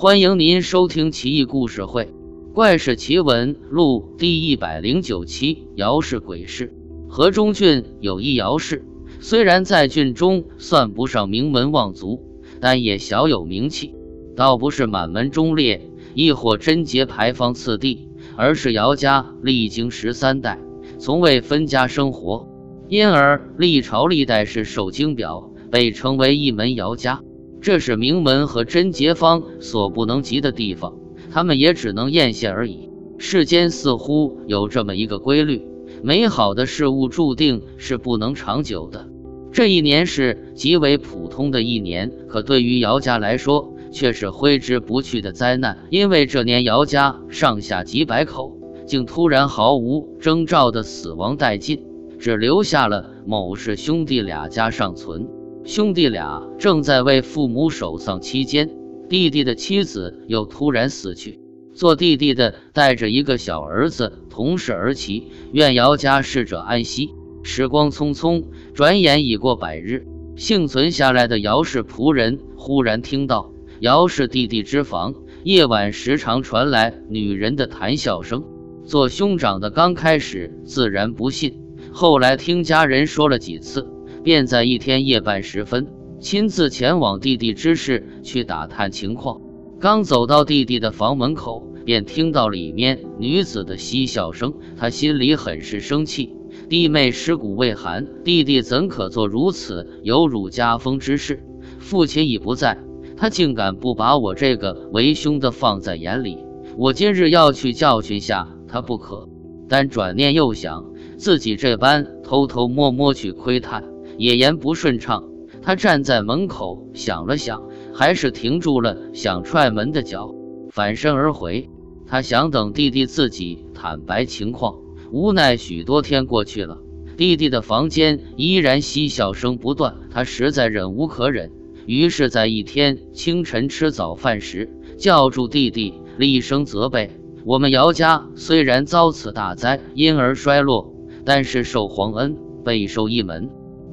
欢迎您收听《奇异故事会·怪事奇闻录》第一百零九期：姚氏鬼事。河中郡有一姚氏，虽然在郡中算不上名门望族，但也小有名气。倒不是满门忠烈，亦或贞洁牌坊次第，而是姚家历经十三代，从未分家生活，因而历朝历代是受精表，被称为一门姚家。这是名门和贞洁坊所不能及的地方，他们也只能艳羡而已。世间似乎有这么一个规律：美好的事物注定是不能长久的。这一年是极为普通的一年，可对于姚家来说却是挥之不去的灾难。因为这年姚家上下几百口，竟突然毫无征兆的死亡殆尽，只留下了某氏兄弟俩家尚存。兄弟俩正在为父母守丧期间，弟弟的妻子又突然死去。做弟弟的带着一个小儿子同时而起，愿姚家逝者安息。时光匆匆，转眼已过百日。幸存下来的姚氏仆人忽然听到姚氏弟弟之房夜晚时常传来女人的谈笑声。做兄长的刚开始自然不信，后来听家人说了几次。便在一天夜半时分，亲自前往弟弟之室去打探情况。刚走到弟弟的房门口，便听到里面女子的嬉笑声。他心里很是生气，弟妹尸骨未寒，弟弟怎可做如此有辱家风之事？父亲已不在，他竟敢不把我这个为兄的放在眼里。我今日要去教训下他不可。但转念又想，自己这般偷偷摸摸去窥探。也言不顺畅，他站在门口想了想，还是停住了想踹门的脚，反身而回。他想等弟弟自己坦白情况，无奈许多天过去了，弟弟的房间依然嬉笑声不断。他实在忍无可忍，于是，在一天清晨吃早饭时，叫住弟弟，厉声责备：“我们姚家虽然遭此大灾，因而衰落，但是受皇恩，备受一门。”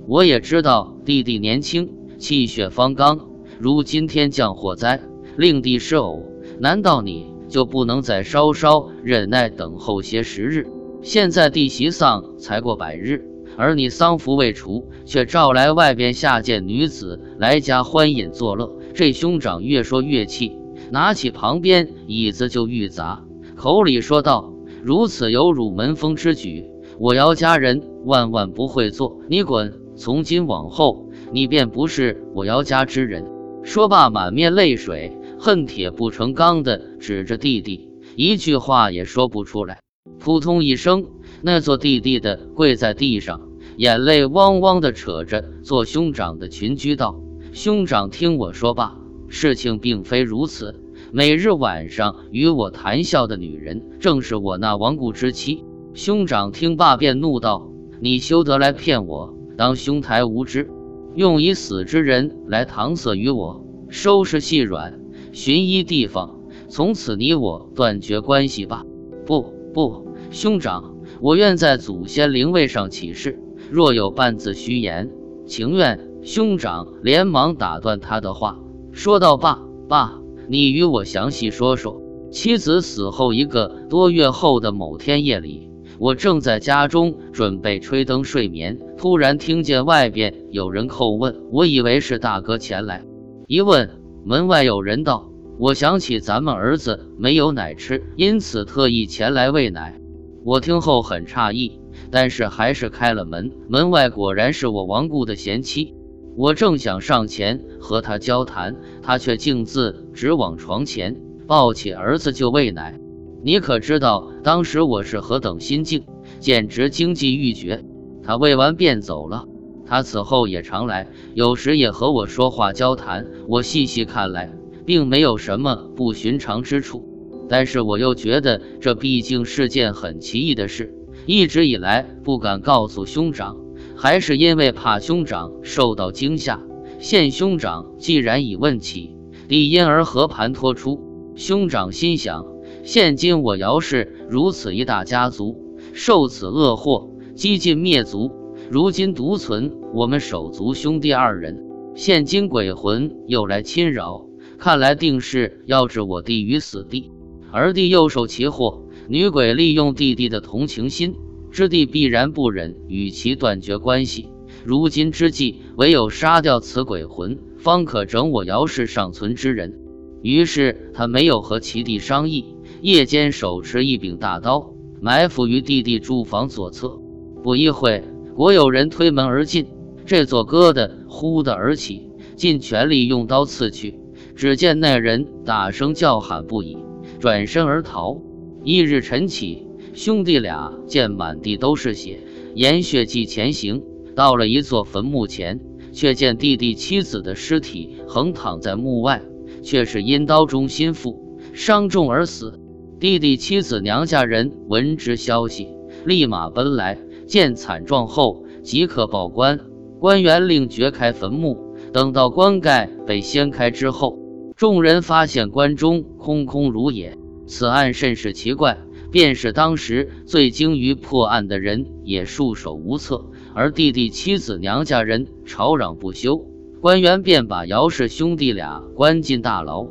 我也知道弟弟年轻，气血方刚，如今天降火灾，令弟失偶，难道你就不能再稍稍忍耐等候些时日？现在弟媳丧才过百日，而你丧服未除，却召来外边下贱女子来家欢饮作乐。这兄长越说越气，拿起旁边椅子就欲砸，口里说道：“如此有辱门风之举，我姚家人万万不会做。你滚！”从今往后，你便不是我姚家之人。说罢，满面泪水，恨铁不成钢的指着弟弟，一句话也说不出来。扑通一声，那做弟弟的跪在地上，眼泪汪汪的扯着做兄长的群居道：“兄长，听我说罢，事情并非如此。每日晚上与我谈笑的女人，正是我那亡故之妻。”兄长听罢，便怒道：“你休得来骗我！”当兄台无知，用以死之人来搪塞于我，收拾细软，寻一地方，从此你我断绝关系吧。不不，兄长，我愿在祖先灵位上起誓，若有半字虚言，情愿。兄长连忙打断他的话，说道：“爸爸，你与我详细说说，妻子死后一个多月后的某天夜里。”我正在家中准备吹灯睡眠，突然听见外边有人叩问，我以为是大哥前来。一问，门外有人道：“我想起咱们儿子没有奶吃，因此特意前来喂奶。”我听后很诧异，但是还是开了门。门外果然是我亡故的贤妻。我正想上前和他交谈，他却径自直往床前，抱起儿子就喂奶。你可知道当时我是何等心境，简直惊悸欲绝。他喂完便走了。他此后也常来，有时也和我说话交谈。我细细看来，并没有什么不寻常之处，但是我又觉得这毕竟是件很奇异的事，一直以来不敢告诉兄长，还是因为怕兄长受到惊吓。现兄长既然已问起，理因而和盘托出？兄长心想。现今我姚氏如此一大家族，受此恶祸，几近灭族。如今独存我们手足兄弟二人，现今鬼魂又来侵扰，看来定是要置我弟于死地。而弟又受其祸，女鬼利用弟弟的同情心，知弟必然不忍与其断绝关系。如今之计，唯有杀掉此鬼魂，方可整我姚氏尚存之人。于是他没有和其弟商议，夜间手持一柄大刀，埋伏于弟弟住房左侧。不一会，果有人推门而进，这座疙瘩忽的而起，尽全力用刀刺去。只见那人大声叫喊不已，转身而逃。翌日晨起，兄弟俩见满地都是血，沿血迹前行，到了一座坟墓前，却见弟弟妻子的尸体横躺在墓外，却是因刀中心腹，伤重而死。弟弟妻子娘家人闻之消息，立马奔来，见惨状后即刻报官。官员令掘开坟墓，等到棺盖被掀开之后，众人发现棺中空空如也。此案甚是奇怪，便是当时最精于破案的人也束手无策，而弟弟妻子娘家人吵嚷不休，官员便把姚氏兄弟俩关进大牢。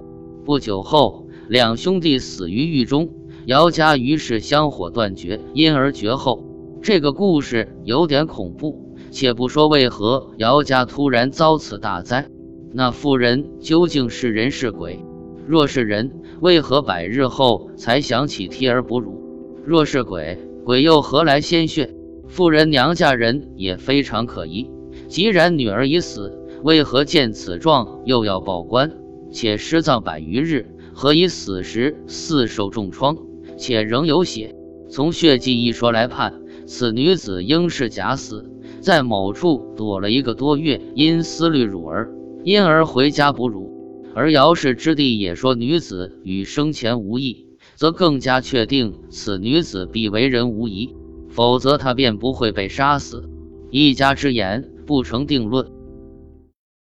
不久后，两兄弟死于狱中，姚家于是香火断绝，因而绝后。这个故事有点恐怖，且不说为何姚家突然遭此大灾，那妇人究竟是人是鬼？若是人，为何百日后才想起贴而不乳？若是鬼，鬼又何来鲜血？妇人娘家人也非常可疑。既然女儿已死，为何见此状又要报官？且失葬百余日，何以死时似受重创，且仍有血？从血迹一说来判，此女子应是假死，在某处躲了一个多月，因思虑乳儿，因而回家哺乳。而姚氏之弟也说女子与生前无异，则更加确定此女子必为人无疑，否则她便不会被杀死。一家之言不成定论。